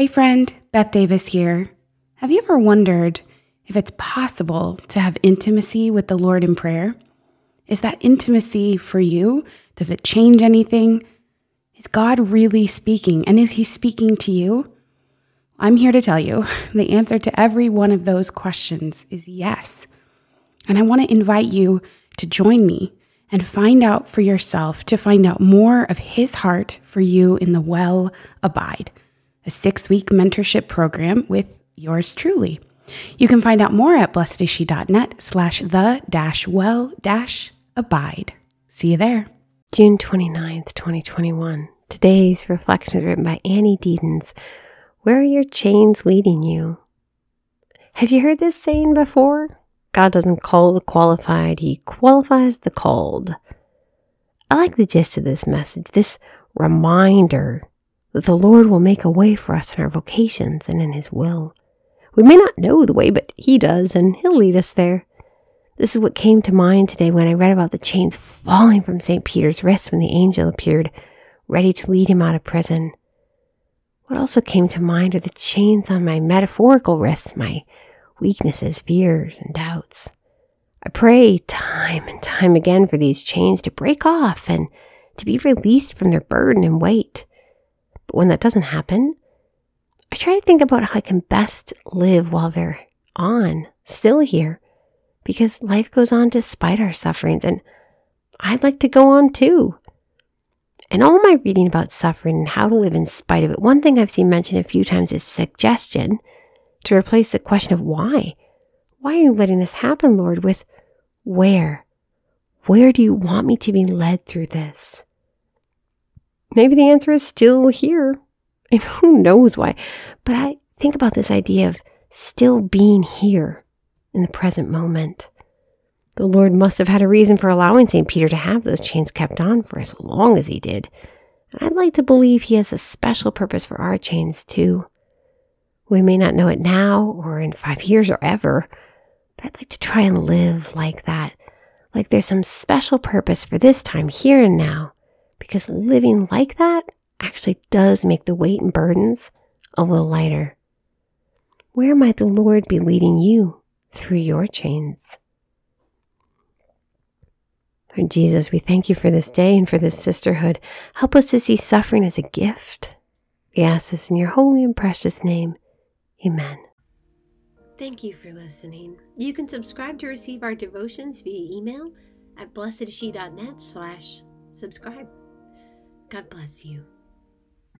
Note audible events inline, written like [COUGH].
Hey, friend, Beth Davis here. Have you ever wondered if it's possible to have intimacy with the Lord in prayer? Is that intimacy for you? Does it change anything? Is God really speaking? And is He speaking to you? I'm here to tell you [LAUGHS] the answer to every one of those questions is yes. And I want to invite you to join me and find out for yourself, to find out more of His heart for you in the Well Abide a six week mentorship program with yours truly. You can find out more at blessedshe.net slash the dash well dash abide. See you there. June 29th, 2021. Today's reflection is written by Annie Deddens. Where are your chains leading you? Have you heard this saying before? God doesn't call the qualified, He qualifies the called. I like the gist of this message, this reminder that the Lord will make a way for us in our vocations and in His will. We may not know the way, but He does, and He'll lead us there. This is what came to mind today when I read about the chains falling from St. Peter's wrists when the angel appeared, ready to lead him out of prison. What also came to mind are the chains on my metaphorical wrists, my weaknesses, fears, and doubts. I pray time and time again for these chains to break off and to be released from their burden and weight. But when that doesn't happen, I try to think about how I can best live while they're on, still here, because life goes on despite our sufferings, and I'd like to go on too. In all my reading about suffering and how to live in spite of it, one thing I've seen mentioned a few times is suggestion to replace the question of why. Why are you letting this happen, Lord, with where? Where do you want me to be led through this? Maybe the answer is still here. [LAUGHS] And who knows why? But I think about this idea of still being here in the present moment. The Lord must have had a reason for allowing St. Peter to have those chains kept on for as long as he did. And I'd like to believe he has a special purpose for our chains too. We may not know it now or in five years or ever, but I'd like to try and live like that. Like there's some special purpose for this time, here and now because living like that actually does make the weight and burdens a little lighter. Where might the Lord be leading you through your chains? Lord Jesus, we thank you for this day and for this sisterhood. Help us to see suffering as a gift. We ask this in your holy and precious name. Amen. Thank you for listening. You can subscribe to receive our devotions via email at blessedshe.net slash subscribe. God bless you.